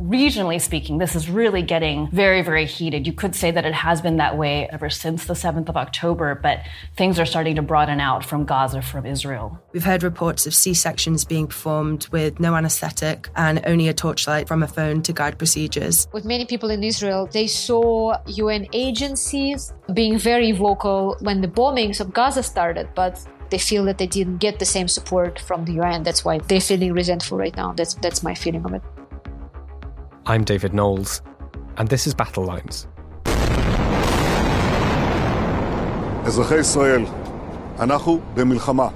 Regionally speaking, this is really getting very, very heated. You could say that it has been that way ever since the 7th of October, but things are starting to broaden out from Gaza, from Israel. We've heard reports of C sections being performed with no anesthetic and only a torchlight from a phone to guide procedures. With many people in Israel, they saw UN agencies being very vocal when the bombings of Gaza started, but they feel that they didn't get the same support from the UN. That's why they're feeling resentful right now. That's that's my feeling of it. I'm David Knowles, and this is Battle Lines. אזרחי ישראל, אנחנו במלחמה.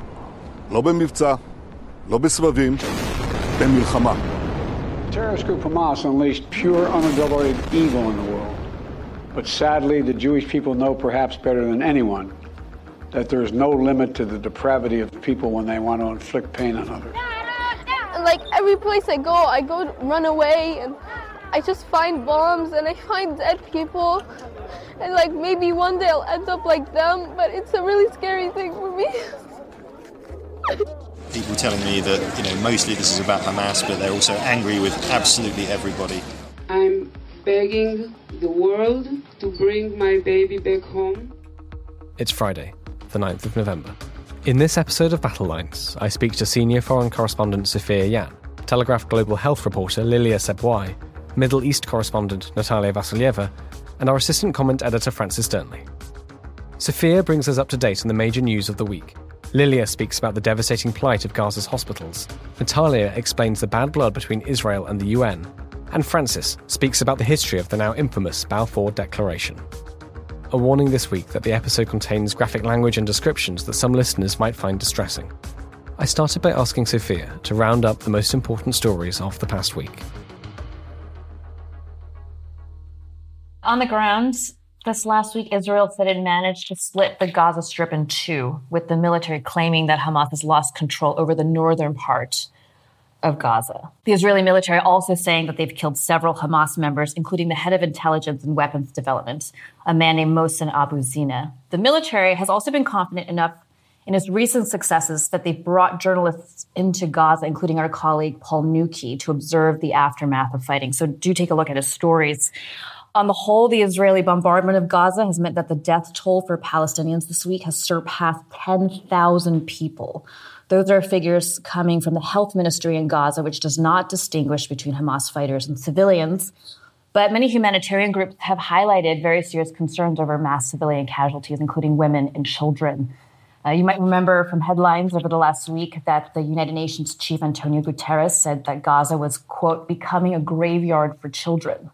לא במבצע, לא בסבבים, במלחמה. Terrorist group Hamas unleashed pure, unadulterated evil in the world. But sadly, the Jewish people know perhaps better than anyone that there is no limit to the depravity of people when they want to inflict pain on others. Like every place I go, I go run away and I just find bombs and I find dead people. And like maybe one day I'll end up like them, but it's a really scary thing for me. People telling me that, you know, mostly this is about Hamas, but they're also angry with absolutely everybody. I'm begging the world to bring my baby back home. It's Friday, the 9th of November. In this episode of Battle Lines, I speak to senior foreign correspondent Sophia Yan, Telegraph Global Health reporter Lilia Sebouai, Middle East correspondent Nataliya Vasilyeva, and our assistant comment editor Francis Dearnley. Sophia brings us up to date on the major news of the week. Lilia speaks about the devastating plight of Gaza's hospitals. Nataliya explains the bad blood between Israel and the UN. And Francis speaks about the history of the now infamous Balfour Declaration. A warning this week that the episode contains graphic language and descriptions that some listeners might find distressing. I started by asking Sophia to round up the most important stories of the past week. On the ground, this last week, Israel said it managed to split the Gaza Strip in two, with the military claiming that Hamas has lost control over the northern part of Gaza. The Israeli military also saying that they've killed several Hamas members, including the head of intelligence and weapons development, a man named Mohsen Abu Zina. The military has also been confident enough in its recent successes that they've brought journalists into Gaza, including our colleague Paul Nuki, to observe the aftermath of fighting. So do take a look at his stories. On the whole, the Israeli bombardment of Gaza has meant that the death toll for Palestinians this week has surpassed 10,000 people. Those are figures coming from the health ministry in Gaza, which does not distinguish between Hamas fighters and civilians. But many humanitarian groups have highlighted very serious concerns over mass civilian casualties, including women and children. Uh, you might remember from headlines over the last week that the United Nations chief Antonio Guterres said that Gaza was, quote, becoming a graveyard for children.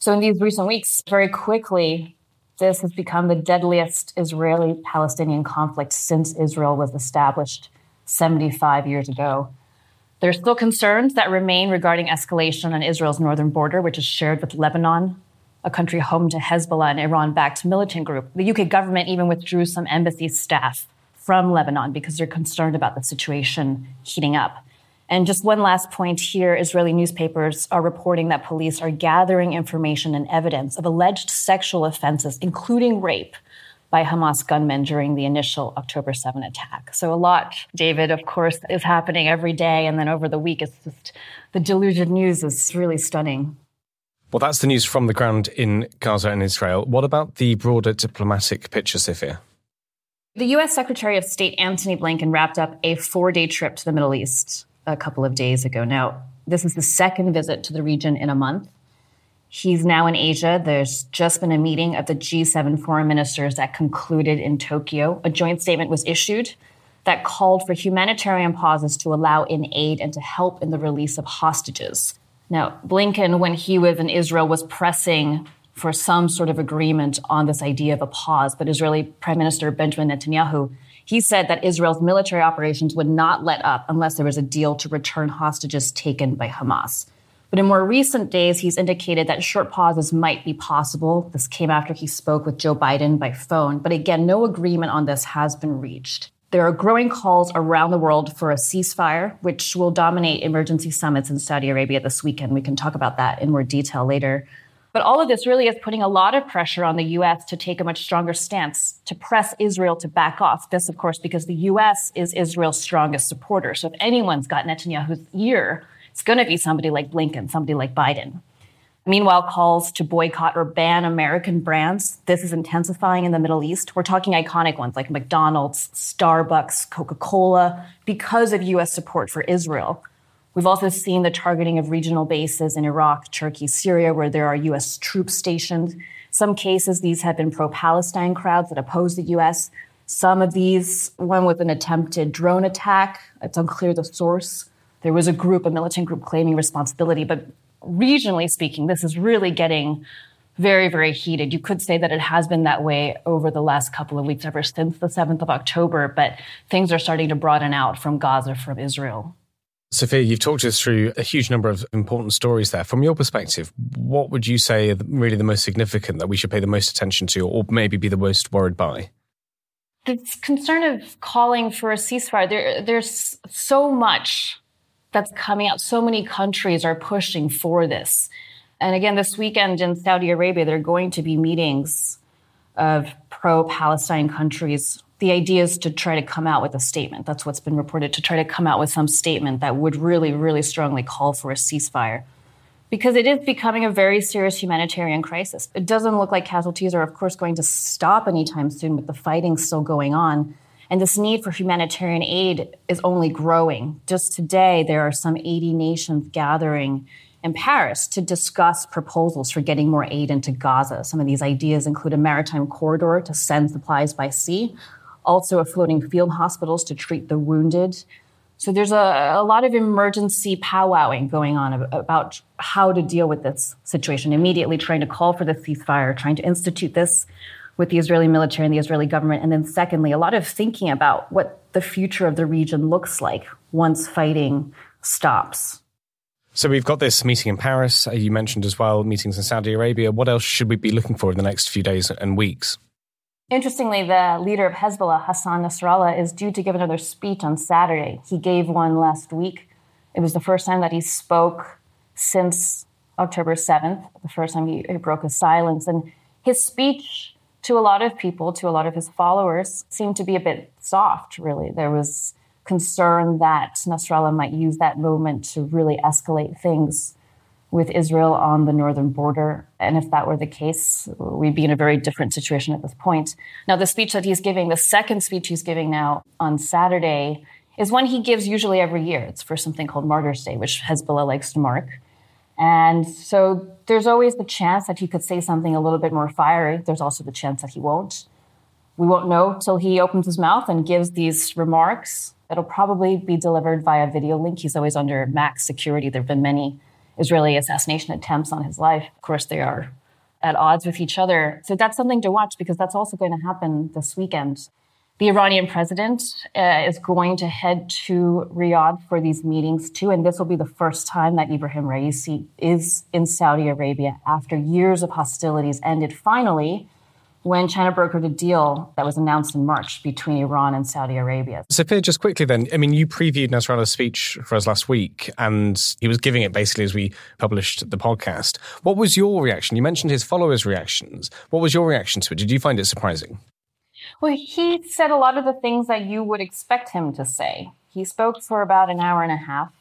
So in these recent weeks, very quickly, this has become the deadliest Israeli Palestinian conflict since Israel was established 75 years ago. There are still concerns that remain regarding escalation on Israel's northern border, which is shared with Lebanon, a country home to Hezbollah and Iran backed militant group. The UK government even withdrew some embassy staff from Lebanon because they're concerned about the situation heating up. And just one last point here Israeli newspapers are reporting that police are gathering information and evidence of alleged sexual offenses, including rape, by Hamas gunmen during the initial October 7 attack. So, a lot, David, of course, is happening every day. And then over the week, it's just the deluge of news is really stunning. Well, that's the news from the ground in Gaza and Israel. What about the broader diplomatic picture, Sophia? The U.S. Secretary of State Antony Blinken wrapped up a four day trip to the Middle East a couple of days ago. Now, this is the second visit to the region in a month. He's now in Asia. There's just been a meeting of the G7 foreign ministers that concluded in Tokyo. A joint statement was issued that called for humanitarian pauses to allow in aid and to help in the release of hostages. Now, Blinken, when he was in Israel, was pressing for some sort of agreement on this idea of a pause, but Israeli Prime Minister Benjamin Netanyahu he said that Israel's military operations would not let up unless there was a deal to return hostages taken by Hamas. But in more recent days, he's indicated that short pauses might be possible. This came after he spoke with Joe Biden by phone. But again, no agreement on this has been reached. There are growing calls around the world for a ceasefire, which will dominate emergency summits in Saudi Arabia this weekend. We can talk about that in more detail later. But all of this really is putting a lot of pressure on the US to take a much stronger stance, to press Israel to back off. This, of course, because the US is Israel's strongest supporter. So if anyone's got Netanyahu's ear, it's going to be somebody like Blinken, somebody like Biden. Meanwhile, calls to boycott or ban American brands, this is intensifying in the Middle East. We're talking iconic ones like McDonald's, Starbucks, Coca Cola, because of US support for Israel. We've also seen the targeting of regional bases in Iraq, Turkey, Syria, where there are U.S. troops stationed. Some cases, these have been pro Palestine crowds that oppose the U.S. Some of these, one with an attempted drone attack. It's unclear the source. There was a group, a militant group, claiming responsibility. But regionally speaking, this is really getting very, very heated. You could say that it has been that way over the last couple of weeks, ever since the 7th of October, but things are starting to broaden out from Gaza, from Israel. Sophia, you've talked us through a huge number of important stories there. From your perspective, what would you say are really the most significant that we should pay the most attention to, or maybe be the most worried by? This concern of calling for a ceasefire, there, there's so much that's coming out. So many countries are pushing for this. And again, this weekend in Saudi Arabia, there are going to be meetings of pro Palestine countries the idea is to try to come out with a statement. That's what's been reported to try to come out with some statement that would really, really strongly call for a ceasefire. Because it is becoming a very serious humanitarian crisis. It doesn't look like casualties are, of course, going to stop anytime soon, but the fighting still going on. And this need for humanitarian aid is only growing. Just today, there are some 80 nations gathering in Paris to discuss proposals for getting more aid into Gaza. Some of these ideas include a maritime corridor to send supplies by sea, also a floating field hospitals to treat the wounded. So there's a, a lot of emergency powwowing going on about how to deal with this situation. Immediately trying to call for the ceasefire, trying to institute this with the Israeli military and the Israeli government. And then secondly, a lot of thinking about what the future of the region looks like once fighting stops. So we've got this meeting in Paris. Uh, you mentioned as well meetings in Saudi Arabia. What else should we be looking for in the next few days and weeks? Interestingly, the leader of Hezbollah, Hassan Nasrallah, is due to give another speech on Saturday. He gave one last week. It was the first time that he spoke since October 7th, the first time he, he broke his silence. And his speech to a lot of people, to a lot of his followers, seemed to be a bit soft, really. There was concern that Nasrallah might use that moment to really escalate things with Israel on the northern border. And if that were the case, we'd be in a very different situation at this point. Now, the speech that he's giving, the second speech he's giving now on Saturday, is one he gives usually every year. It's for something called Martyrs' Day, which Hezbollah likes to mark. And so there's always the chance that he could say something a little bit more fiery. There's also the chance that he won't. We won't know till he opens his mouth and gives these remarks. It'll probably be delivered via video link. He's always under max security. There have been many Israeli assassination attempts on his life. Of course, they are at odds with each other. So that's something to watch because that's also going to happen this weekend. The Iranian president uh, is going to head to Riyadh for these meetings too, and this will be the first time that Ibrahim Raisi is in Saudi Arabia after years of hostilities ended finally when China brokered a deal that was announced in March between Iran and Saudi Arabia. Sophia, just quickly then, I mean, you previewed Nasrallah's speech for us last week, and he was giving it basically as we published the podcast. What was your reaction? You mentioned his followers' reactions. What was your reaction to it? Did you find it surprising? Well, he said a lot of the things that you would expect him to say. He spoke for about an hour and a half.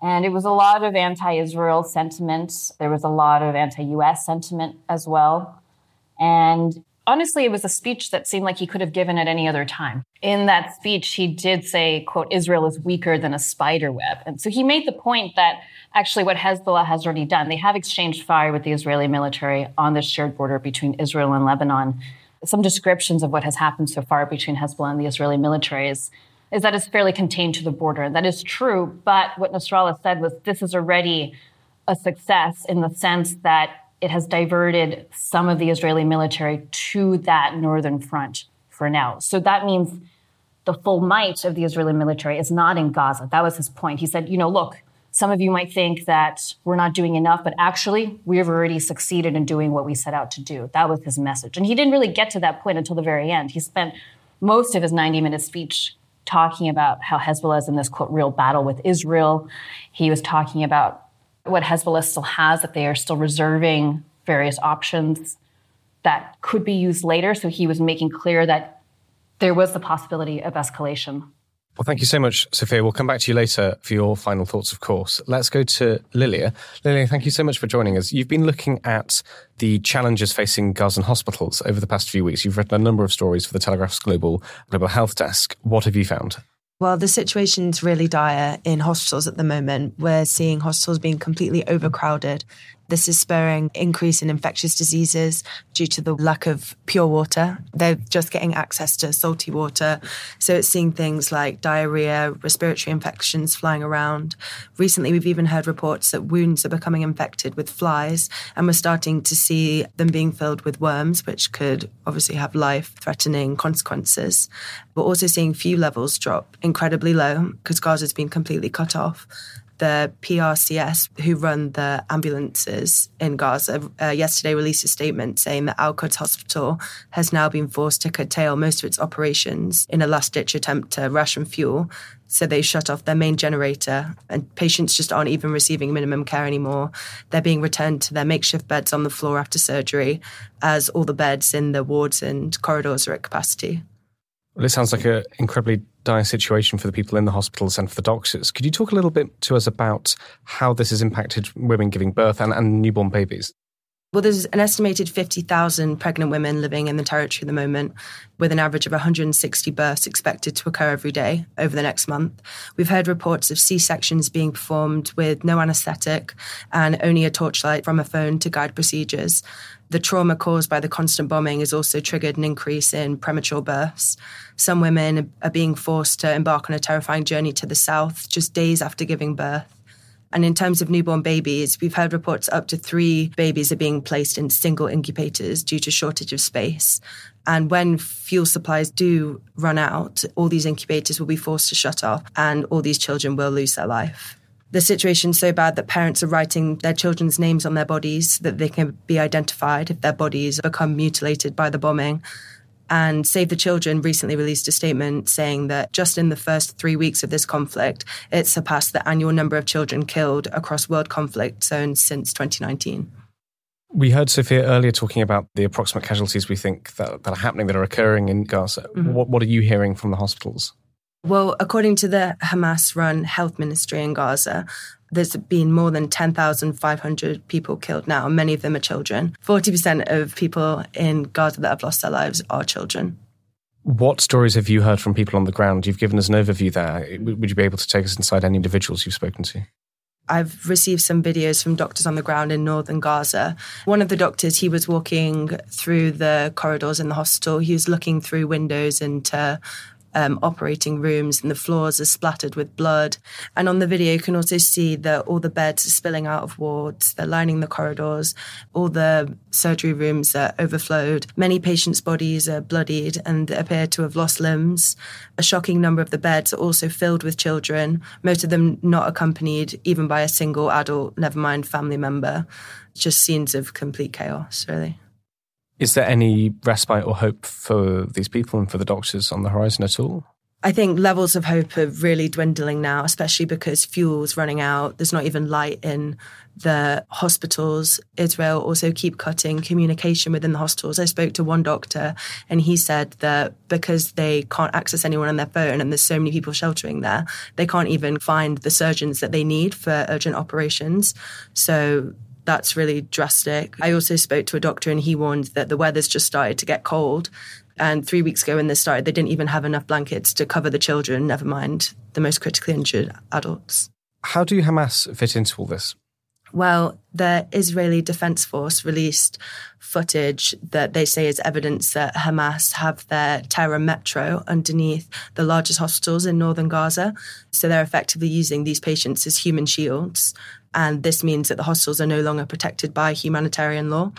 And it was a lot of anti Israel sentiment. There was a lot of anti US sentiment as well. And honestly, it was a speech that seemed like he could have given at any other time. In that speech, he did say, quote, Israel is weaker than a spider web. And so he made the point that actually what Hezbollah has already done, they have exchanged fire with the Israeli military on the shared border between Israel and Lebanon. Some descriptions of what has happened so far between Hezbollah and the Israeli military is, that it's fairly contained to the border. That is true, but what Nasrallah said was this is already a success in the sense that it has diverted some of the Israeli military to that northern front for now. So that means the full might of the Israeli military is not in Gaza. That was his point. He said, you know, look, some of you might think that we're not doing enough, but actually, we've already succeeded in doing what we set out to do. That was his message. And he didn't really get to that point until the very end. He spent most of his 90 minute speech talking about how Hezbollah is in this quote real battle with Israel. He was talking about what Hezbollah still has, that they are still reserving various options that could be used later. So he was making clear that there was the possibility of escalation. Well, thank you so much, Sophia. We'll come back to you later for your final thoughts, of course. Let's go to Lilia. Lilia, thank you so much for joining us. You've been looking at the challenges facing Gazan hospitals over the past few weeks. You've written a number of stories for the Telegraph's Global Global Health Desk. What have you found? Well, the situation's really dire in hospitals at the moment. We're seeing hospitals being completely overcrowded. This is spurring increase in infectious diseases due to the lack of pure water. They're just getting access to salty water. So it's seeing things like diarrhea, respiratory infections flying around. Recently, we've even heard reports that wounds are becoming infected with flies, and we're starting to see them being filled with worms, which could obviously have life threatening consequences. We're also seeing fuel levels drop incredibly low because Gaza's been completely cut off the PRCS, who run the ambulances in Gaza, uh, yesterday released a statement saying that Al Quds Hospital has now been forced to curtail most of its operations in a last ditch attempt to ration fuel. So they shut off their main generator, and patients just aren't even receiving minimum care anymore. They're being returned to their makeshift beds on the floor after surgery, as all the beds in the wards and corridors are at capacity. Well, it sounds like an incredibly dire situation for the people in the hospitals and for the doctors. Could you talk a little bit to us about how this has impacted women giving birth and, and newborn babies? Well, there's an estimated 50,000 pregnant women living in the territory at the moment, with an average of 160 births expected to occur every day over the next month. We've heard reports of C sections being performed with no anaesthetic and only a torchlight from a phone to guide procedures. The trauma caused by the constant bombing has also triggered an increase in premature births. Some women are being forced to embark on a terrifying journey to the south just days after giving birth. And in terms of newborn babies, we've heard reports up to three babies are being placed in single incubators due to shortage of space. And when fuel supplies do run out, all these incubators will be forced to shut off and all these children will lose their life the situation's so bad that parents are writing their children's names on their bodies so that they can be identified if their bodies become mutilated by the bombing. And Save the Children recently released a statement saying that just in the first three weeks of this conflict, it surpassed the annual number of children killed across world conflict zones since 2019. We heard Sophia earlier talking about the approximate casualties we think that, that are happening, that are occurring in Gaza. Mm-hmm. What, what are you hearing from the hospitals? Well, according to the Hamas run health ministry in Gaza, there's been more than 10,500 people killed now. Many of them are children. 40% of people in Gaza that have lost their lives are children. What stories have you heard from people on the ground? You've given us an overview there. Would you be able to take us inside any individuals you've spoken to? I've received some videos from doctors on the ground in northern Gaza. One of the doctors, he was walking through the corridors in the hospital. He was looking through windows into um, operating rooms and the floors are splattered with blood. And on the video, you can also see that all the beds are spilling out of wards, they're lining the corridors, all the surgery rooms are overflowed. Many patients' bodies are bloodied and appear to have lost limbs. A shocking number of the beds are also filled with children, most of them not accompanied even by a single adult, never mind family member. Just scenes of complete chaos, really. Is there any respite or hope for these people and for the doctors on the horizon at all? I think levels of hope are really dwindling now, especially because fuel's running out. There's not even light in the hospitals. Israel also keep cutting communication within the hospitals. I spoke to one doctor and he said that because they can't access anyone on their phone and there's so many people sheltering there, they can't even find the surgeons that they need for urgent operations. So that's really drastic. I also spoke to a doctor and he warned that the weather's just started to get cold. And three weeks ago, when this started, they didn't even have enough blankets to cover the children, never mind the most critically injured adults. How do Hamas fit into all this? Well, the Israeli Defense Force released footage that they say is evidence that Hamas have their terror metro underneath the largest hospitals in northern Gaza. So they're effectively using these patients as human shields. And this means that the hospitals are no longer protected by humanitarian law.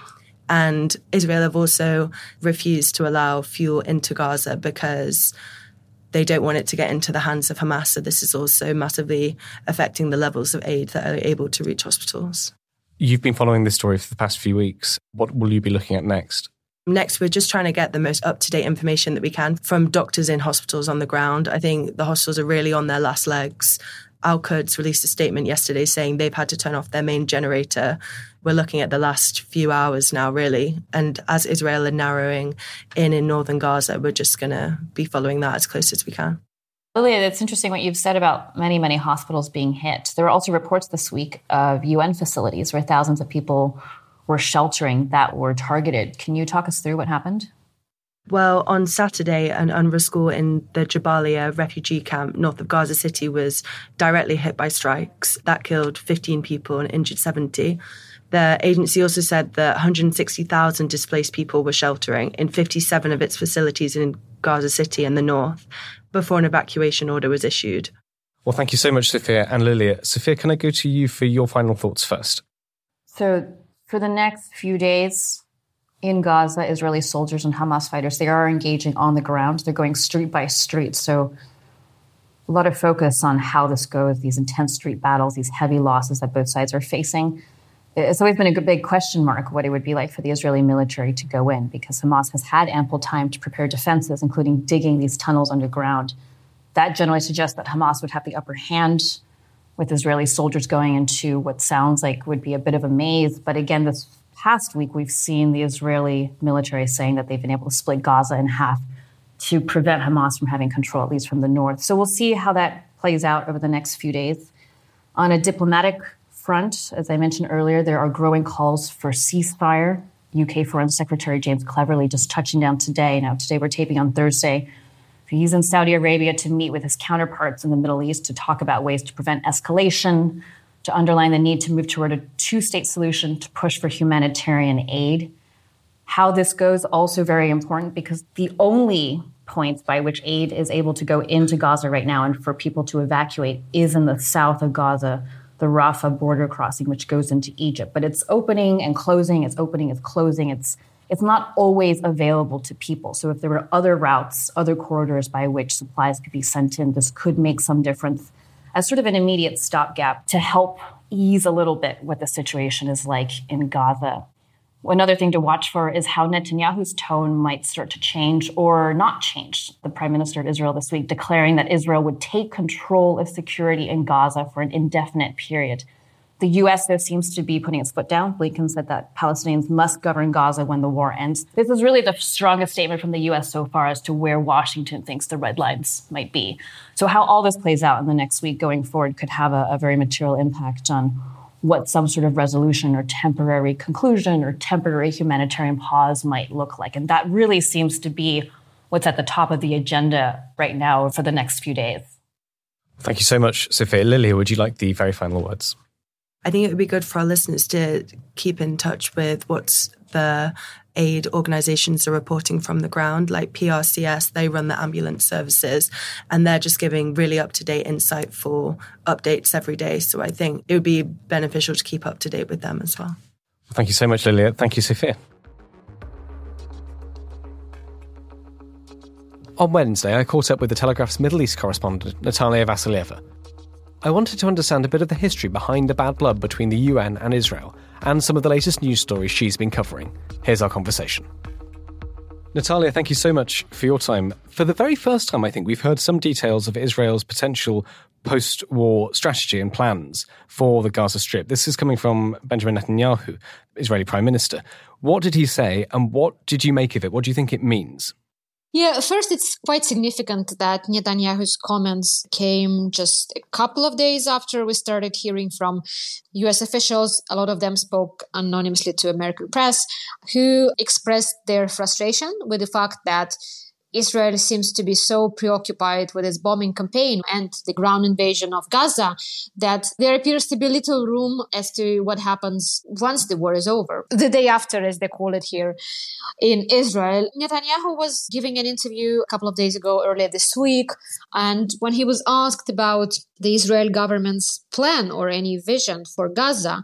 And Israel have also refused to allow fuel into Gaza because they don't want it to get into the hands of Hamas. So this is also massively affecting the levels of aid that are able to reach hospitals. You've been following this story for the past few weeks. What will you be looking at next? Next, we're just trying to get the most up to date information that we can from doctors in hospitals on the ground. I think the hospitals are really on their last legs. Al Quds released a statement yesterday saying they've had to turn off their main generator. We're looking at the last few hours now, really. And as Israel are narrowing in in northern Gaza, we're just going to be following that as close as we can. Lilia, it's interesting what you've said about many, many hospitals being hit. There were also reports this week of UN facilities where thousands of people were sheltering that were targeted. Can you talk us through what happened? Well, on Saturday, an UNRWA school in the Jabalia refugee camp north of Gaza City was directly hit by strikes. That killed 15 people and injured 70. The agency also said that 160,000 displaced people were sheltering in 57 of its facilities in Gaza City in the north before an evacuation order was issued. Well, thank you so much, Sophia and Lilia. Sophia, can I go to you for your final thoughts first? So, for the next few days, in Gaza, Israeli soldiers and Hamas fighters, they are engaging on the ground. They're going street by street. So a lot of focus on how this goes, these intense street battles, these heavy losses that both sides are facing. Uh, it's always been a big question mark what it would be like for the Israeli military to go in because Hamas has had ample time to prepare defenses, including digging these tunnels underground. That generally suggests that Hamas would have the upper hand with Israeli soldiers going into what sounds like would be a bit of a maze. But again, this past week, we've seen the Israeli military saying that they've been able to split Gaza in half to prevent Hamas from having control, at least from the north. So we'll see how that plays out over the next few days. On a diplomatic front, as I mentioned earlier, there are growing calls for ceasefire. UK Foreign Secretary James Cleverly just touching down today. Now, today we're taping on Thursday. He's in Saudi Arabia to meet with his counterparts in the Middle East to talk about ways to prevent escalation, to underline the need to move toward a two state solution to push for humanitarian aid. How this goes also very important because the only points by which aid is able to go into Gaza right now and for people to evacuate is in the south of Gaza, the Rafah border crossing, which goes into Egypt. But it's opening and closing, it's opening, it's closing, it's it's not always available to people. So if there were other routes, other corridors by which supplies could be sent in, this could make some difference as sort of an immediate stopgap to help ease a little bit what the situation is like in Gaza. Another thing to watch for is how Netanyahu's tone might start to change or not change. The prime minister of Israel this week declaring that Israel would take control of security in Gaza for an indefinite period. The U.S., though, seems to be putting its foot down. Blinken said that Palestinians must govern Gaza when the war ends. This is really the strongest statement from the U.S. so far as to where Washington thinks the red lines might be. So, how all this plays out in the next week going forward could have a, a very material impact on what some sort of resolution or temporary conclusion or temporary humanitarian pause might look like. And that really seems to be what's at the top of the agenda right now for the next few days. Thank you so much, Sophia. Lilia, would you like the very final words? I think it would be good for our listeners to keep in touch with what's the aid organizations are reporting from the ground, like PRCS, they run the ambulance services and they're just giving really up to date, insightful updates every day. So I think it would be beneficial to keep up to date with them as well. Thank you so much, Lilia. Thank you, Sophia. On Wednesday, I caught up with the Telegraph's Middle East correspondent, Nataliya Vasilyeva. I wanted to understand a bit of the history behind the bad blood between the UN and Israel, and some of the latest news stories she's been covering. Here's our conversation. Nataliya, thank you so much for your time. For the very first time, I think we've heard some details of Israel's potential post war strategy and plans for the Gaza Strip. This is coming from Benjamin Netanyahu, Israeli Prime Minister. What did he say, and what did you make of it? What do you think it means? Yeah, first, it's quite significant that Netanyahu's comments came just a couple of days after we started hearing from US officials. A lot of them spoke anonymously to American press, who expressed their frustration with the fact that Israel seems to be so preoccupied with its bombing campaign and the ground invasion of Gaza that there appears to be little room as to what happens once the war is over. The day after, as they call it here in Israel. Netanyahu was giving an interview a couple of days ago, earlier this week, and when he was asked about the Israel government's plan or any vision for Gaza,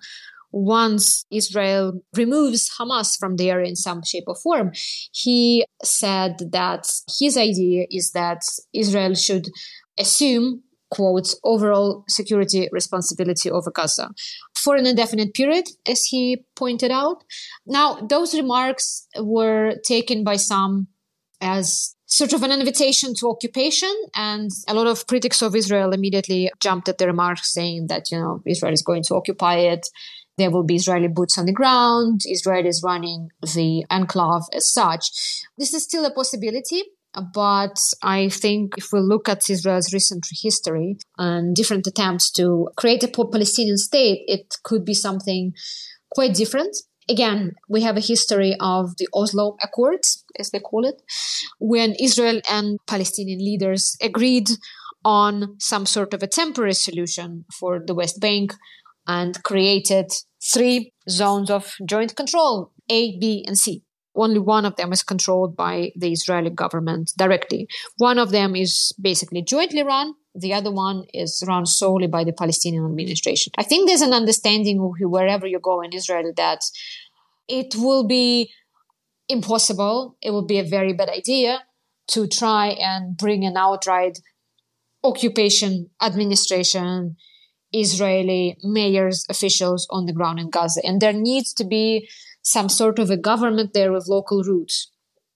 once Israel removes Hamas from the area in some shape or form, he said that his idea is that Israel should assume quote overall security responsibility over Gaza for an indefinite period, as he pointed out. Now, those remarks were taken by some as sort of an invitation to occupation. And a lot of critics of Israel immediately jumped at the remarks saying that, you know, Israel is going to occupy it. There will be Israeli boots on the ground. Israel is running the enclave as such. This is still a possibility. But I think if we look at Israel's recent history and different attempts to create a Palestinian state, it could be something quite different. Again, we have a history of the Oslo Accords, as they call it, when Israel and Palestinian leaders agreed on some sort of a temporary solution for the West Bank and created three zones of joint control A, B, and C. Only one of them is controlled by the Israeli government directly. One of them is basically jointly run. The other one is run solely by the Palestinian administration. I think there's an understanding wherever you go in Israel that it will be impossible. It will be a very bad idea to try and bring an outright occupation administration Israeli mayors, officials on the ground in Gaza. And there needs to be some sort of a government there with local roots.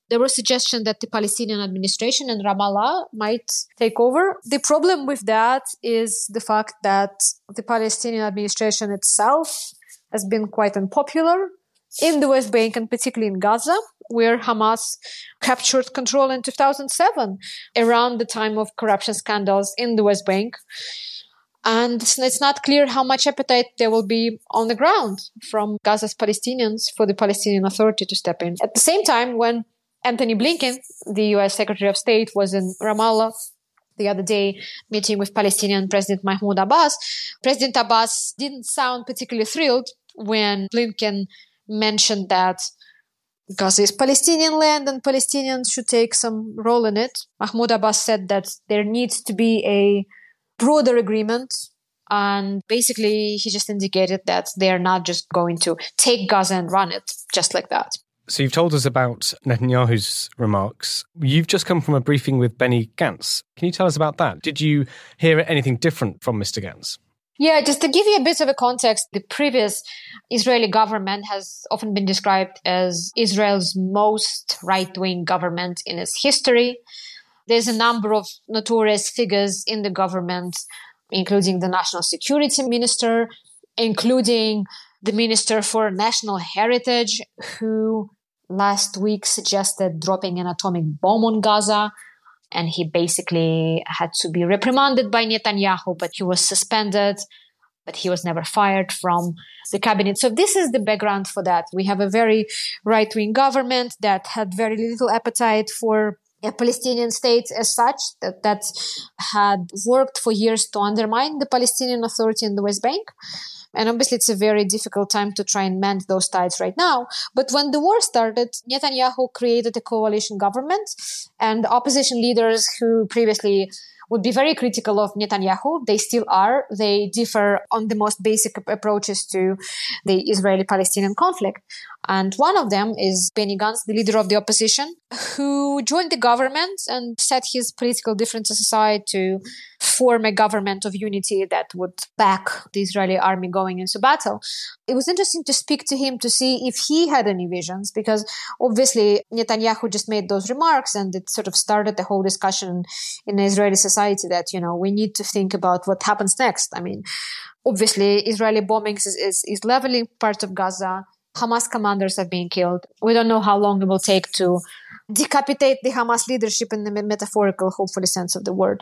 There was suggestion that the Palestinian administration and Ramallah might take over. The problem with that is the fact that the Palestinian administration itself has been quite unpopular in the West Bank and particularly in Gaza, where Hamas captured control in 2007 around the time of corruption scandals in the West Bank and it's not clear how much appetite there will be on the ground from Gaza's Palestinians for the Palestinian Authority to step in. At the same time, when Antony Blinken, the US Secretary of State, was in Ramallah the other day meeting with Palestinian President Mahmoud Abbas, President Abbas didn't sound particularly thrilled when Blinken mentioned that Gaza is Palestinian land and Palestinians should take some role in it. Mahmoud Abbas said that there needs to be a broader agreement. And basically, he just indicated that they're not just going to take Gaza and run it just like that. So you've told us about Netanyahu's remarks. You've just come from a briefing with Benny Gantz. Can you tell us about that? Did you hear anything different from Mr. Gantz? Yeah, just to give you a bit of a context, the previous Israeli government has often been described as Israel's most right wing government in its history. There's a number of notorious figures in the government, including the national security minister, including the minister for national heritage, who last week suggested dropping an atomic bomb on Gaza. And he basically had to be reprimanded by Netanyahu, but he was suspended, but he was never fired from the cabinet. So this is the background for that. We have a very right wing government that had very little appetite for a Palestinian state as such that, that had worked for years to undermine the Palestinian Authority in the West Bank. And obviously, it's a very difficult time to try and mend those ties right now. But when the war started, Netanyahu created a coalition government, and opposition leaders who previously would be very critical of Netanyahu. They still are. They differ on the most basic approaches to the Israeli Palestinian conflict. And one of them is Benny Gantz, the leader of the opposition, who joined the government and set his political differences aside to form a government of unity that would back the Israeli army going into battle. It was interesting to speak to him to see if he had any visions, because obviously Netanyahu just made those remarks and it sort of started the whole discussion in Israeli society that, you know, we need to think about what happens next. I mean, obviously Israeli bombings is, is, is leveling parts of Gaza Hamas commanders have been killed. We don't know how long it will take to decapitate the Hamas leadership in the metaphorical, hopefully, sense of the word.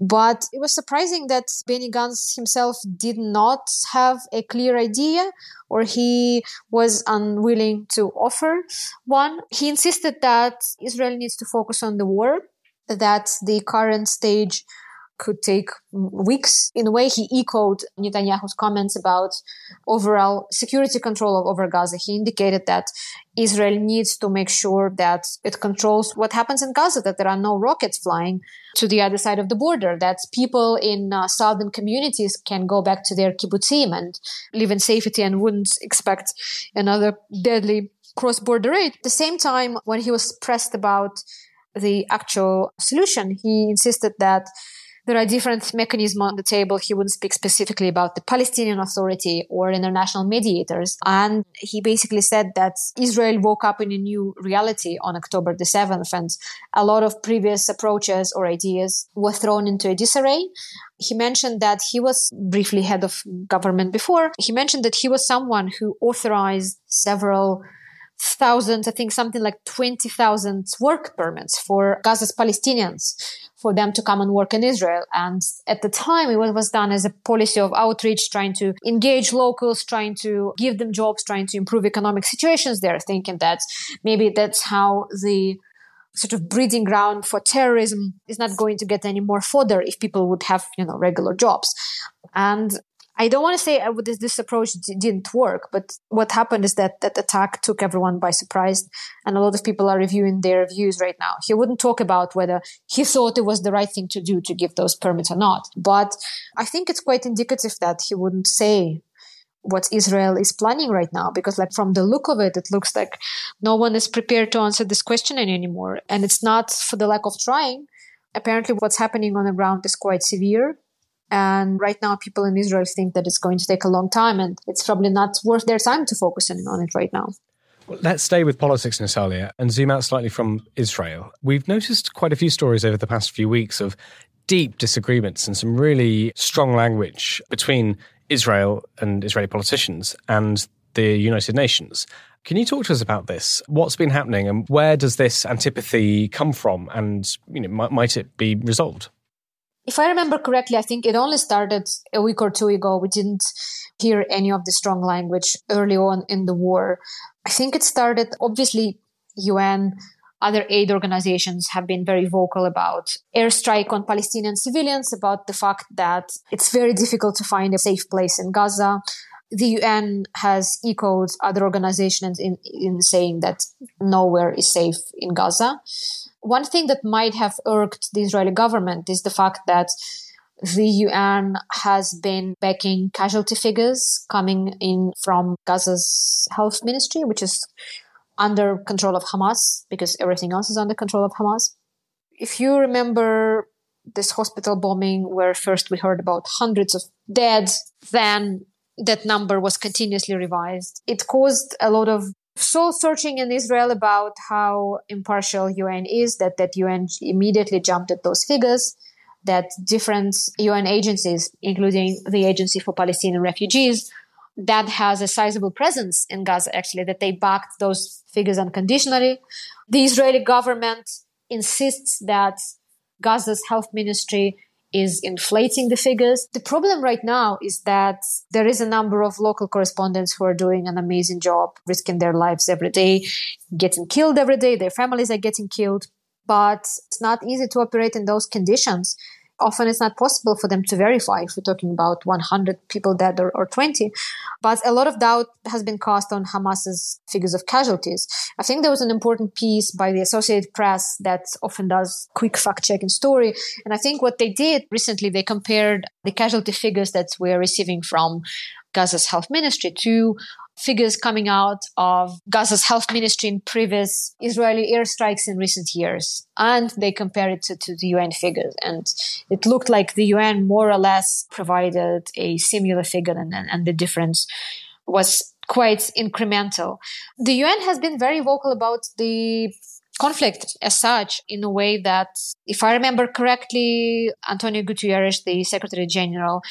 But it was surprising that Benny Gantz himself did not have a clear idea or he was unwilling to offer one. He insisted that Israel needs to focus on the war, that the current stage could take weeks. In a way, he echoed Netanyahu's comments about overall security control over Gaza. He indicated that Israel needs to make sure that it controls what happens in Gaza, that there are no rockets flying to the other side of the border, that people in uh, southern communities can go back to their kibbutzim and live in safety and wouldn't expect another deadly cross-border raid. At the same time, when he was pressed about the actual solution, he insisted that there are different mechanisms on the table. He wouldn't speak specifically about the Palestinian Authority or international mediators. And he basically said that Israel woke up in a new reality on October the 7th and a lot of previous approaches or ideas were thrown into a disarray. He mentioned that he was briefly head of government before. He mentioned that he was someone who authorized several thousands, I think something like 20,000 work permits for Gaza's Palestinians for them to come and work in Israel. And at the time, it was done as a policy of outreach, trying to engage locals, trying to give them jobs, trying to improve economic situations there, thinking that maybe that's how the sort of breeding ground for terrorism is not going to get any more fodder if people would have, you know, regular jobs. And I don't want to say uh, this, this approach didn't work, but what happened is that that attack took everyone by surprise, and a lot of people are reviewing their views right now. He wouldn't talk about whether he thought it was the right thing to do to give those permits or not, but I think it's quite indicative that he wouldn't say what Israel is planning right now, because like from the look of it, it looks like no one is prepared to answer this question anymore, and it's not for the lack of trying. Apparently, what's happening on the ground is quite severe and right now, people in Israel think that it's going to take a long time, and it's probably not worth their time to focus on it right now. Well, let's stay with politics, Nataliya, and zoom out slightly from Israel. We've noticed quite a few stories over the past few weeks of deep disagreements and some really strong language between Israel and Israeli politicians and the United Nations. Can you talk to us about this? What's been happening, and where does this antipathy come from? And you know, might it be resolved? If I remember correctly, I think it only started a week or two ago. We didn't hear any of the strong language early on in the war. I think it started, obviously, UN, other aid organizations have been very vocal about airstrike on Palestinian civilians, about the fact that it's very difficult to find a safe place in Gaza. The UN has echoed other organizations in, in saying that nowhere is safe in Gaza one thing that might have irked the Israeli government is the fact that the UN has been backing casualty figures coming in from Gaza's health ministry, which is under control of Hamas because everything else is under control of Hamas. If you remember this hospital bombing where first we heard about hundreds of dead, then that number was continuously revised. It caused a lot of soul searching in Israel about how impartial UN is, that, that UN immediately jumped at those figures, that different UN agencies, including the Agency for Palestinian Refugees, that has a sizable presence in Gaza, actually, that they backed those figures unconditionally. The Israeli government insists that Gaza's health ministry is inflating the figures. The problem right now is that there is a number of local correspondents who are doing an amazing job, risking their lives every day, getting killed every day. Their families are getting killed. But it's not easy to operate in those conditions often it's not possible for them to verify if we're talking about 100 people dead or, or 20. But a lot of doubt has been cast on Hamas's figures of casualties. I think there was an important piece by the Associated Press that often does quick fact checking story. And I think what they did recently, they compared the casualty figures that we're receiving from Gaza's health ministry to figures coming out of Gaza's health ministry in previous Israeli airstrikes in recent years. And they compare it to, to the UN figures. And it looked like the UN more or less provided a similar figure and, and the difference was quite incremental. The UN has been very vocal about the conflict as such in a way that, if I remember correctly, Antonio Guterres, the Secretary General,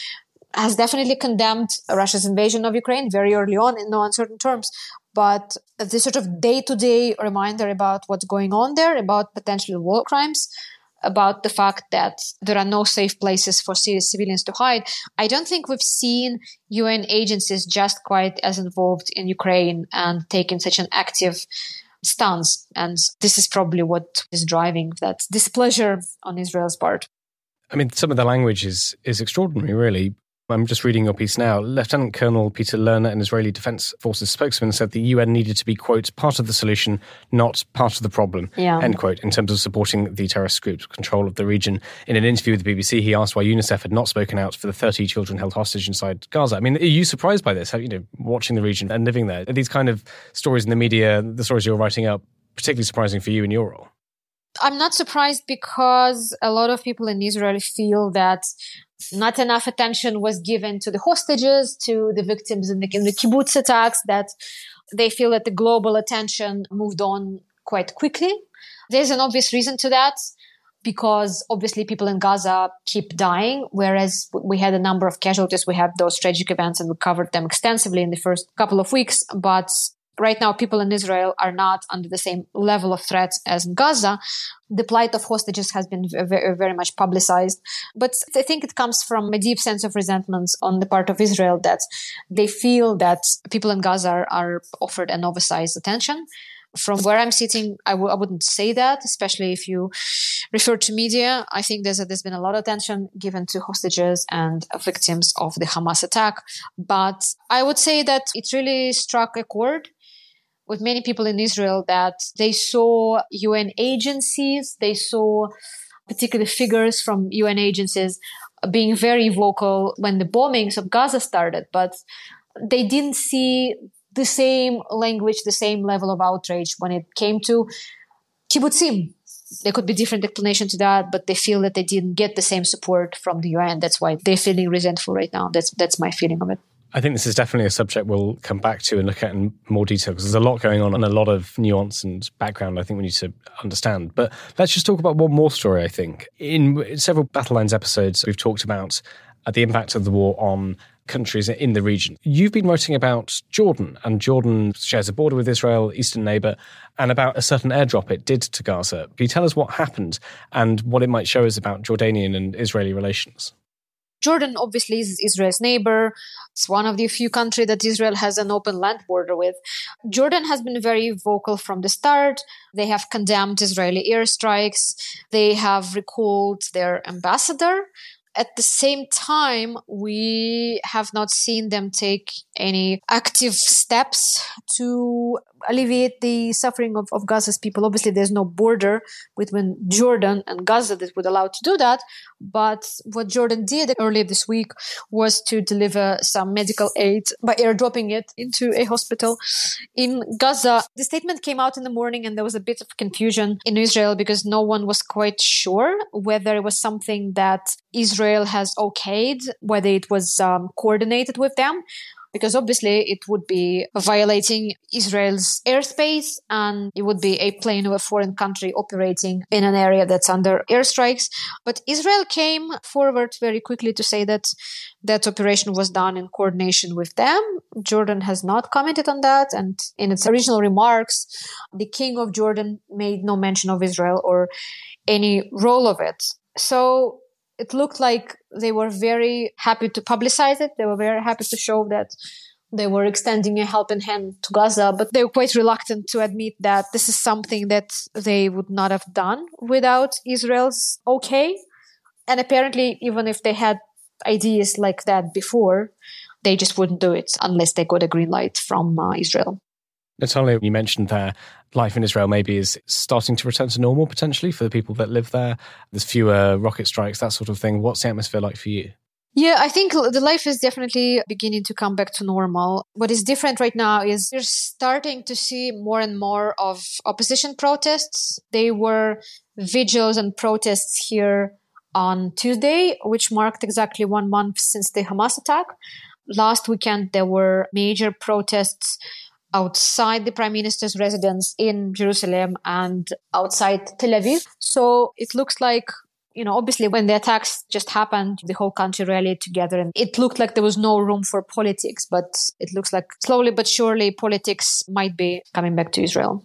has definitely condemned Russia's invasion of Ukraine very early on in no uncertain terms. but the sort of day to day reminder about what's going on there, about potential war crimes, about the fact that there are no safe places for civilians to hide. I don't think we've seen UN agencies just quite as involved in Ukraine and taking such an active stance. And this is probably what is driving that displeasure on Israel's part. I mean, some of the language is is extraordinary, really. I'm just reading your piece now. Lieutenant Colonel Peter Lerner, an Israeli Defense Forces spokesman, said the UN needed to be, quote, part of the solution, not part of the problem, yeah. end quote, in terms of supporting the terrorist group's control of the region. In an interview with the BBC, he asked why UNICEF had not spoken out for the 30 children held hostage inside Gaza. I mean, are you surprised by this? You know, watching the region and living there, are these kind of stories in the media, the stories you're writing up, particularly surprising for you in your role? I'm not surprised because a lot of people in Israel feel that not enough attention was given to the hostages, to the victims in the, in the kibbutz attacks, that they feel that the global attention moved on quite quickly. There's an obvious reason to that because obviously people in Gaza keep dying, whereas we had a number of casualties. We had those tragic events and we covered them extensively in the first couple of weeks. But right now people in Israel are not under the same level of threat as in Gaza. The plight of hostages has been very, very much publicized. But I think it comes from a deep sense of resentment on the part of Israel that they feel that people in Gaza are, are offered an oversized attention. From where I'm sitting, I w- I wouldn't say that, especially if you refer to media. I think there's, there's been a lot of attention given to hostages and victims of the Hamas attack. But I would say that it really struck a chord with many people in Israel that they saw UN agencies, they saw particular figures from UN agencies being very vocal when the bombings of Gaza started, but they didn't see the same language, the same level of outrage when it came to kibbutzim. There could be different explanation to that, but they feel that they didn't get the same support from the UN. That's why they're feeling resentful right now. That's that's my feeling of it. I think this is definitely a subject we'll come back to and look at in more detail because there's a lot going on and a lot of nuance and background I think we need to understand. But let's just talk about one more story, I think. In several Battle Lines episodes, we've talked about uh, the impact of the war on countries in the region. You've been writing about Jordan, and Jordan shares a border with Israel, eastern neighbour, and about a certain airdrop it did to Gaza. Can you tell us what happened and what it might show us about Jordanian and Israeli relations? Jordan obviously is Israel's neighbor. It's one of the few countries that Israel has an open land border with. Jordan has been very vocal from the start. They have condemned Israeli airstrikes. They have recalled their ambassador at the same time, we have not seen them take any active steps to alleviate the suffering of, of Gaza's people. Obviously, there's no border between Jordan and Gaza that would allow to do that. But what Jordan did earlier this week was to deliver some medical aid by airdropping it into a hospital in Gaza. The statement came out in the morning and there was a bit of confusion in Israel because no one was quite sure whether it was something that Israel has okayed, whether it was um, coordinated with them because obviously it would be violating Israel's airspace and it would be a plane of a foreign country operating in an area that's under airstrikes. But Israel came forward very quickly to say that that operation was done in coordination with them. Jordan has not commented on that. And in its original remarks, the king of Jordan made no mention of Israel or any role of it. So it looked like they were very happy to publicize it. They were very happy to show that they were extending a helping hand to Gaza, but they were quite reluctant to admit that this is something that they would not have done without Israel's okay. And apparently, even if they had ideas like that before, they just wouldn't do it unless they got a green light from uh, Israel. Nataliya, you mentioned there life in Israel maybe is starting to return to normal potentially for the people that live there. There's fewer rocket strikes, that sort of thing. What's the atmosphere like for you? Yeah, I think the life is definitely beginning to come back to normal. What is different right now is you're starting to see more and more of opposition protests. They were vigils and protests here on Tuesday, which marked exactly one month since the Hamas attack. Last weekend, there were major protests outside the prime minister's residence in Jerusalem and outside Tel Aviv. So it looks like you know, obviously when the attacks just happened, the whole country rallied together and it looked like there was no room for politics, but it looks like slowly but surely politics might be coming back to Israel.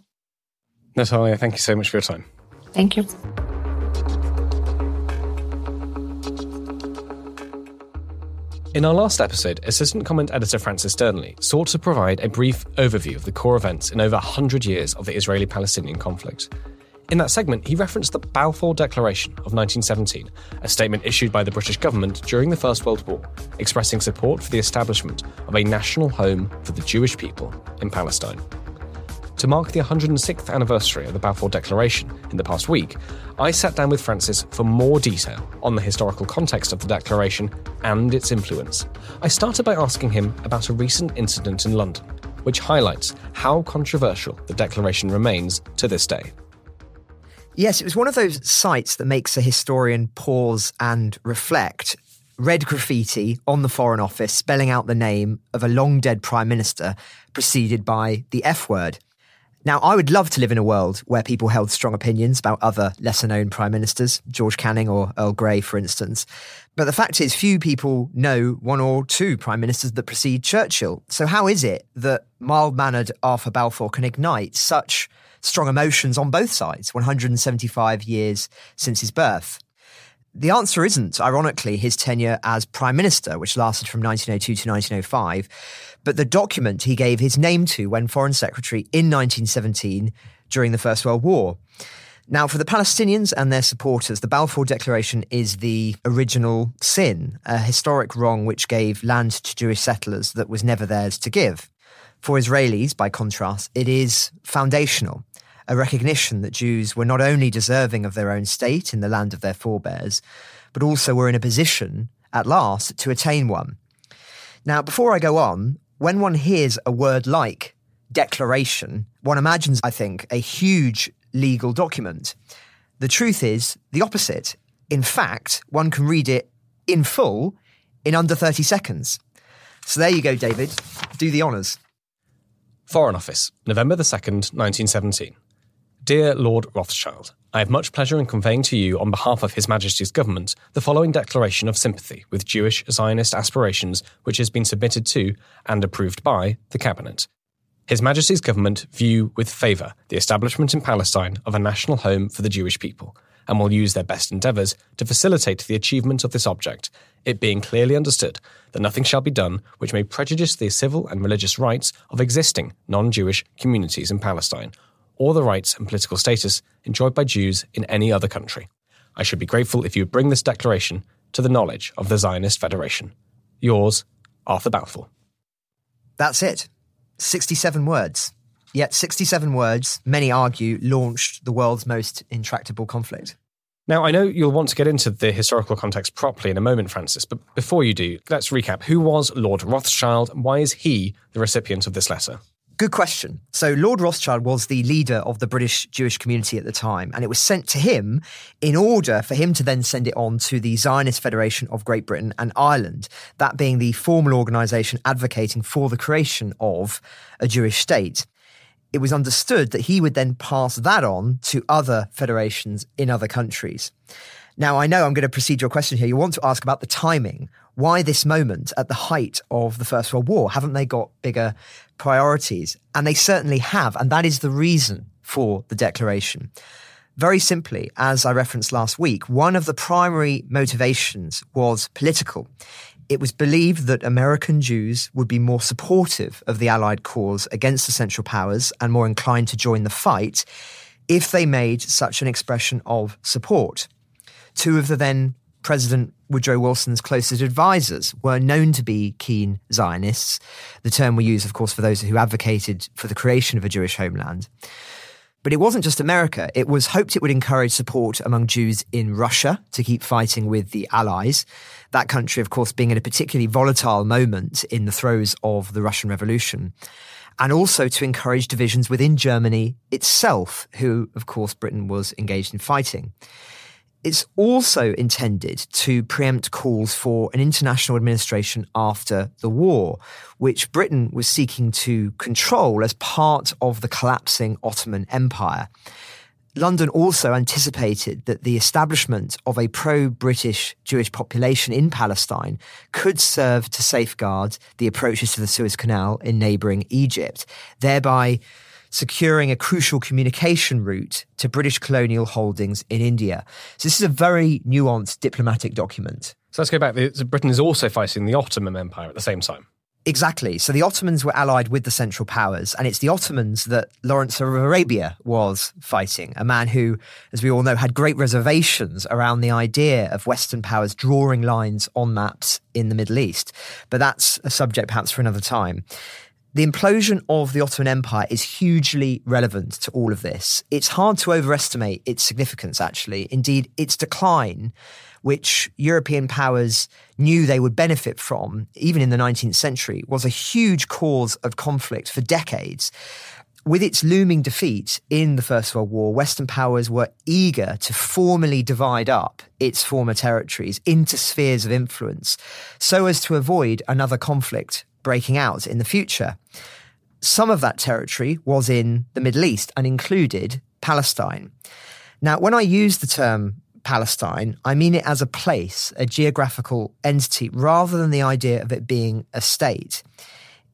Nataliya, thank you so much for your time. Thank you. In our last episode, assistant comment editor Francis Dearnley sought to provide a brief overview of the core events in over 100 years of the Israeli Palestinian conflict. In that segment, he referenced the Balfour Declaration of 1917, a statement issued by the British government during the First World War, expressing support for the establishment of a national home for the Jewish people in Palestine. To mark the 106th anniversary of the Balfour Declaration in the past week, I sat down with Francis for more detail on the historical context of the declaration and its influence. I started by asking him about a recent incident in London, which highlights how controversial the declaration remains to this day. Yes, it was one of those sights that makes a historian pause and reflect. Red graffiti on the Foreign Office spelling out the name of a long dead Prime Minister, preceded by the F word. Now, I would love to live in a world where people held strong opinions about other lesser known prime ministers, George Canning or Earl Grey, for instance. But the fact is, few people know one or two prime ministers that precede Churchill. So, how is it that mild mannered Arthur Balfour can ignite such strong emotions on both sides 175 years since his birth? The answer isn't, ironically, his tenure as Prime Minister, which lasted from 1902 to 1905, but the document he gave his name to when Foreign Secretary in 1917 during the First World War. Now, for the Palestinians and their supporters, the Balfour Declaration is the original sin, a historic wrong which gave land to Jewish settlers that was never theirs to give. For Israelis, by contrast, it is foundational a recognition that Jews were not only deserving of their own state in the land of their forebears, but also were in a position, at last, to attain one. Now, before I go on, when one hears a word like declaration, one imagines, I think, a huge legal document. The truth is the opposite. In fact, one can read it in full in under 30 seconds. So there you go, David. Do the honours. Foreign Office, November the 2nd, 1917. Dear Lord Rothschild, I have much pleasure in conveying to you, on behalf of His Majesty's government, the following declaration of sympathy with Jewish Zionist aspirations, which has been submitted to and approved by the Cabinet. His Majesty's government view with favour the establishment in Palestine of a national home for the Jewish people, and will use their best endeavours to facilitate the achievement of this object, it being clearly understood that nothing shall be done which may prejudice the civil and religious rights of existing non Jewish communities in Palestine or the rights and political status enjoyed by Jews in any other country. I should be grateful if you would bring this declaration to the knowledge of the Zionist Federation. Yours, Arthur Balfour. That's it. 67 words. Yet 67 words, many argue, launched the world's most intractable conflict. Now, I know you'll want to get into the historical context properly in a moment, Francis, but before you do, let's recap. Who was Lord Rothschild? Why is he the recipient of this letter? Good question. So, Lord Rothschild was the leader of the British Jewish community at the time, and it was sent to him in order for him to then send it on to the Zionist Federation of Great Britain and Ireland, that being the formal organisation advocating for the creation of a Jewish state. It was understood that he would then pass that on to other federations in other countries. Now, I know I'm going to proceed your question here. You want to ask about the timing. Why this moment at the height of the First World War? Haven't they got bigger priorities? And they certainly have. And that is the reason for the declaration. Very simply, as I referenced last week, one of the primary motivations was political. It was believed that American Jews would be more supportive of the Allied cause against the Central Powers and more inclined to join the fight if they made such an expression of support. Two of the then President Woodrow Wilson's closest advisors were known to be keen Zionists, the term we use, of course, for those who advocated for the creation of a Jewish homeland. But it wasn't just America. It was hoped it would encourage support among Jews in Russia to keep fighting with the Allies. That country, of course, being in a particularly volatile moment in the throes of the Russian Revolution. And also to encourage divisions within Germany itself, who, of course, Britain was engaged in fighting. It's also intended to preempt calls for an international administration after the war, which Britain was seeking to control as part of the collapsing Ottoman Empire. London also anticipated that the establishment of a pro British Jewish population in Palestine could serve to safeguard the approaches to the Suez Canal in neighbouring Egypt, thereby securing a crucial communication route to British colonial holdings in India. So, this is a very nuanced diplomatic document. So, let's go back. Britain is also fighting the Ottoman Empire at the same time. Exactly. So the Ottomans were allied with the Central Powers, and it's the Ottomans that Lawrence of Arabia was fighting, a man who, as we all know, had great reservations around the idea of Western powers drawing lines on maps in the Middle East. But that's a subject perhaps for another time. The implosion of the Ottoman Empire is hugely relevant to all of this. It's hard to overestimate its significance, actually. Indeed, its decline which European powers knew they would benefit from, even in the 19th century, was a huge cause of conflict for decades. With its looming defeat in the First World War, Western powers were eager to formally divide up its former territories into spheres of influence so as to avoid another conflict breaking out in the future. Some of that territory was in the Middle East and included Palestine. Now, when I use the term Palestine, I mean it as a place, a geographical entity, rather than the idea of it being a state.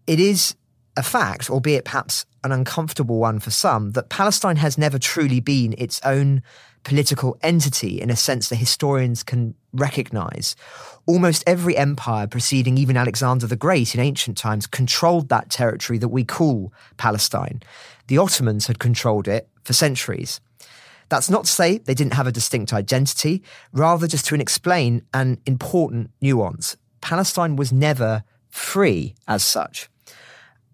It is a fact, albeit perhaps an uncomfortable one for some, that Palestine has never truly been its own political entity in a sense that historians can recognize. Almost every empire preceding even Alexander the Great in ancient times controlled that territory that we call Palestine. The Ottomans had controlled it for centuries. That's not to say they didn't have a distinct identity, rather, just to explain an important nuance. Palestine was never free as such.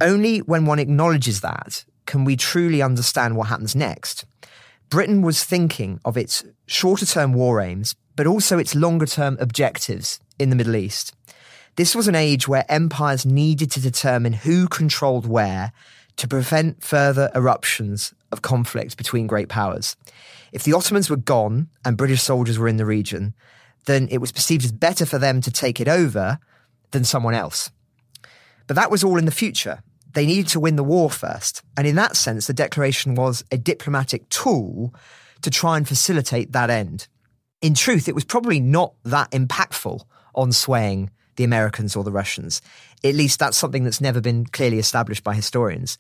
Only when one acknowledges that can we truly understand what happens next. Britain was thinking of its shorter term war aims, but also its longer term objectives in the Middle East. This was an age where empires needed to determine who controlled where to prevent further eruptions of conflict between great powers. If the Ottomans were gone and British soldiers were in the region, then it was perceived as better for them to take it over than someone else. But that was all in the future. They needed to win the war first. And in that sense, the declaration was a diplomatic tool to try and facilitate that end. In truth, it was probably not that impactful on swaying the Americans or the Russians. At least that's something that's never been clearly established by historians.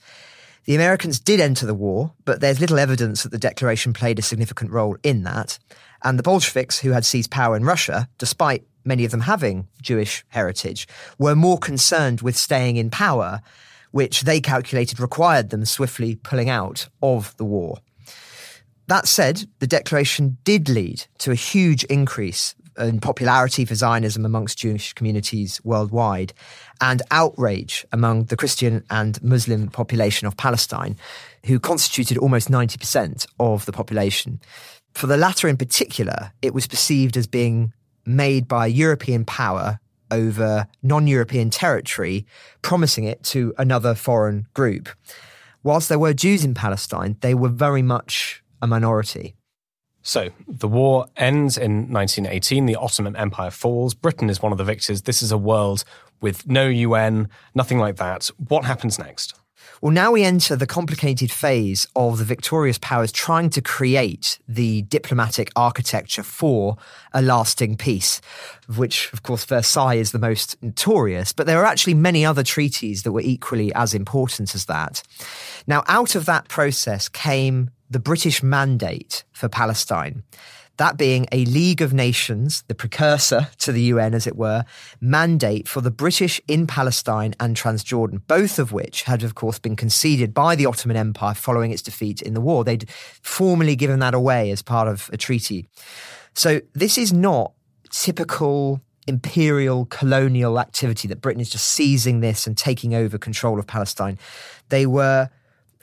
The Americans did enter the war, but there's little evidence that the declaration played a significant role in that. And the Bolsheviks, who had seized power in Russia, despite many of them having Jewish heritage, were more concerned with staying in power, which they calculated required them swiftly pulling out of the war. That said, the declaration did lead to a huge increase in popularity for Zionism amongst Jewish communities worldwide and outrage among the Christian and Muslim population of Palestine, who constituted almost 90% of the population. For the latter in particular, it was perceived as being made by a European power over non European territory, promising it to another foreign group. Whilst there were Jews in Palestine, they were very much a minority. So the war ends in 1918. The Ottoman Empire falls. Britain is one of the victors. This is a world with no UN, nothing like that. What happens next? Well, now we enter the complicated phase of the victorious powers trying to create the diplomatic architecture for a lasting peace, which, of course, Versailles is the most notorious. But there are actually many other treaties that were equally as important as that. Now, out of that process came the British mandate for Palestine. That being a League of Nations, the precursor to the UN, as it were, mandate for the British in Palestine and Transjordan, both of which had, of course, been conceded by the Ottoman Empire following its defeat in the war. They'd formally given that away as part of a treaty. So this is not typical imperial colonial activity that Britain is just seizing this and taking over control of Palestine. They were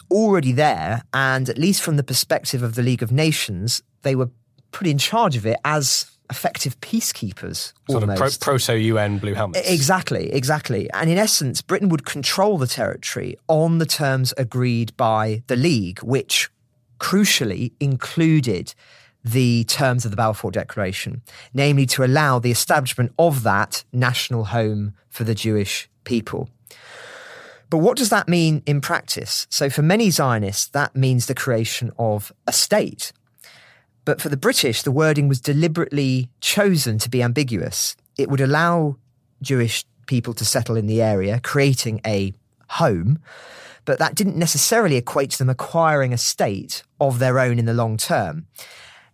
already there. And at least from the perspective of the League of Nations, they were put in charge of it as effective peacekeepers. Sort almost. of pro- proto UN blue helmets. Exactly, exactly. And in essence, Britain would control the territory on the terms agreed by the League, which crucially included the terms of the Balfour Declaration, namely to allow the establishment of that national home for the Jewish people. But what does that mean in practice? So, for many Zionists, that means the creation of a state. But for the British, the wording was deliberately chosen to be ambiguous. It would allow Jewish people to settle in the area, creating a home, but that didn't necessarily equate to them acquiring a state of their own in the long term.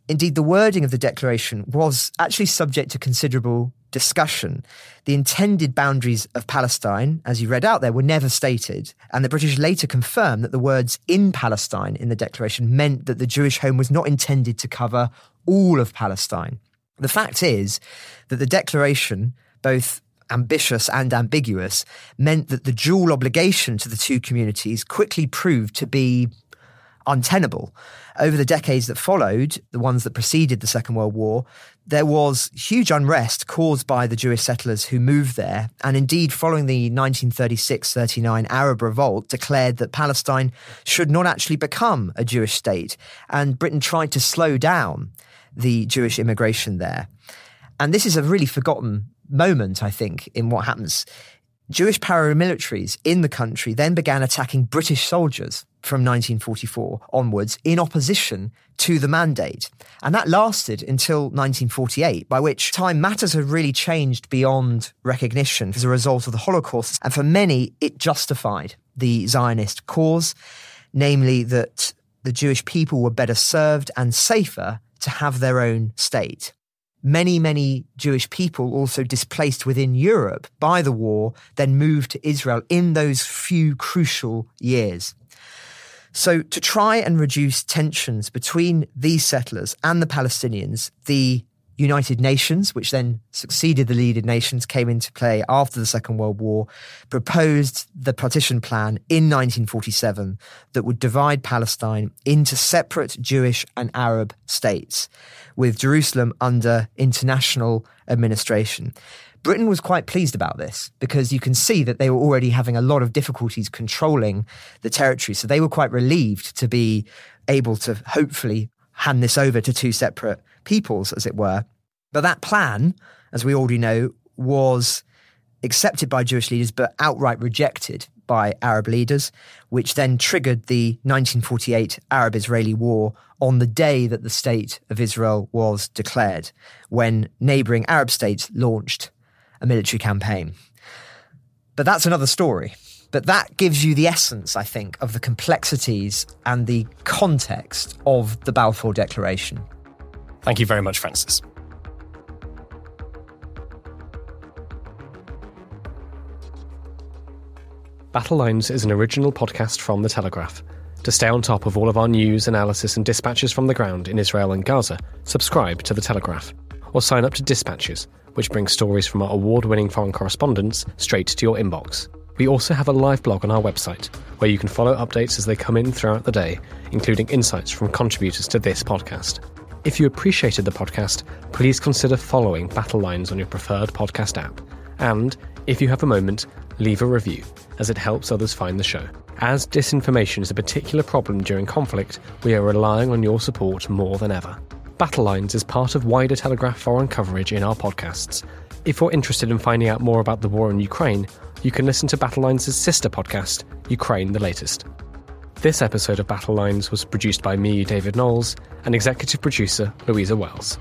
Indeed, the wording of the declaration was actually subject to considerable discussion. The intended boundaries of Palestine, as you read out there, were never stated, and the British later confirmed that the words in Palestine in the declaration meant that the Jewish home was not intended to cover all of Palestine. The fact is that the declaration, both ambitious and ambiguous, meant that the dual obligation to the two communities quickly proved to be untenable. Over the decades that followed, the ones that preceded the Second World War, there was huge unrest caused by the Jewish settlers who moved there. And indeed, following the 1936 39 Arab revolt, declared that Palestine should not actually become a Jewish state. And Britain tried to slow down the Jewish immigration there. And this is a really forgotten moment, I think, in what happens. Jewish paramilitaries in the country then began attacking British soldiers from 1944 onwards in opposition to the mandate. And that lasted until 1948, by which time matters had really changed beyond recognition as a result of the Holocaust. And for many, it justified the Zionist cause, namely that the Jewish people were better served and safer to have their own state. Many, many Jewish people also displaced within Europe by the war then moved to Israel in those few crucial years. So, to try and reduce tensions between these settlers and the Palestinians, the United Nations, which then succeeded the League of Nations, came into play after the Second World War, proposed the partition plan in 1947 that would divide Palestine into separate Jewish and Arab states, with Jerusalem under international administration. Britain was quite pleased about this because you can see that they were already having a lot of difficulties controlling the territory. So they were quite relieved to be able to hopefully hand this over to two separate peoples, as it were. But that plan, as we already know, was accepted by Jewish leaders but outright rejected by Arab leaders, which then triggered the 1948 Arab Israeli War on the day that the State of Israel was declared, when neighbouring Arab states launched a military campaign. But that's another story. But that gives you the essence, I think, of the complexities and the context of the Balfour Declaration. Thank you very much, Francis. Battle Lines is an original podcast from The Telegraph. To stay on top of all of our news, analysis, and dispatches from the ground in Israel and Gaza, subscribe to The Telegraph or sign up to Dispatches which brings stories from our award winning foreign correspondents straight to your inbox. We also have a live blog on our website where you can follow updates as they come in throughout the day, including insights from contributors to this podcast. If you appreciated the podcast, please consider following Battle Lines on your preferred podcast app. And, if you have a moment, leave a review, as it helps others find the show. As disinformation is a particular problem during conflict, we are relying on your support more than ever. Battle Lines is part of wider Telegraph foreign coverage in our podcasts. If you're interested in finding out more about the war in Ukraine, you can listen to Battle Lines' sister podcast, Ukraine the Latest. This episode of Battle Lines was produced by me, David Knowles, and executive producer Louisa Wells.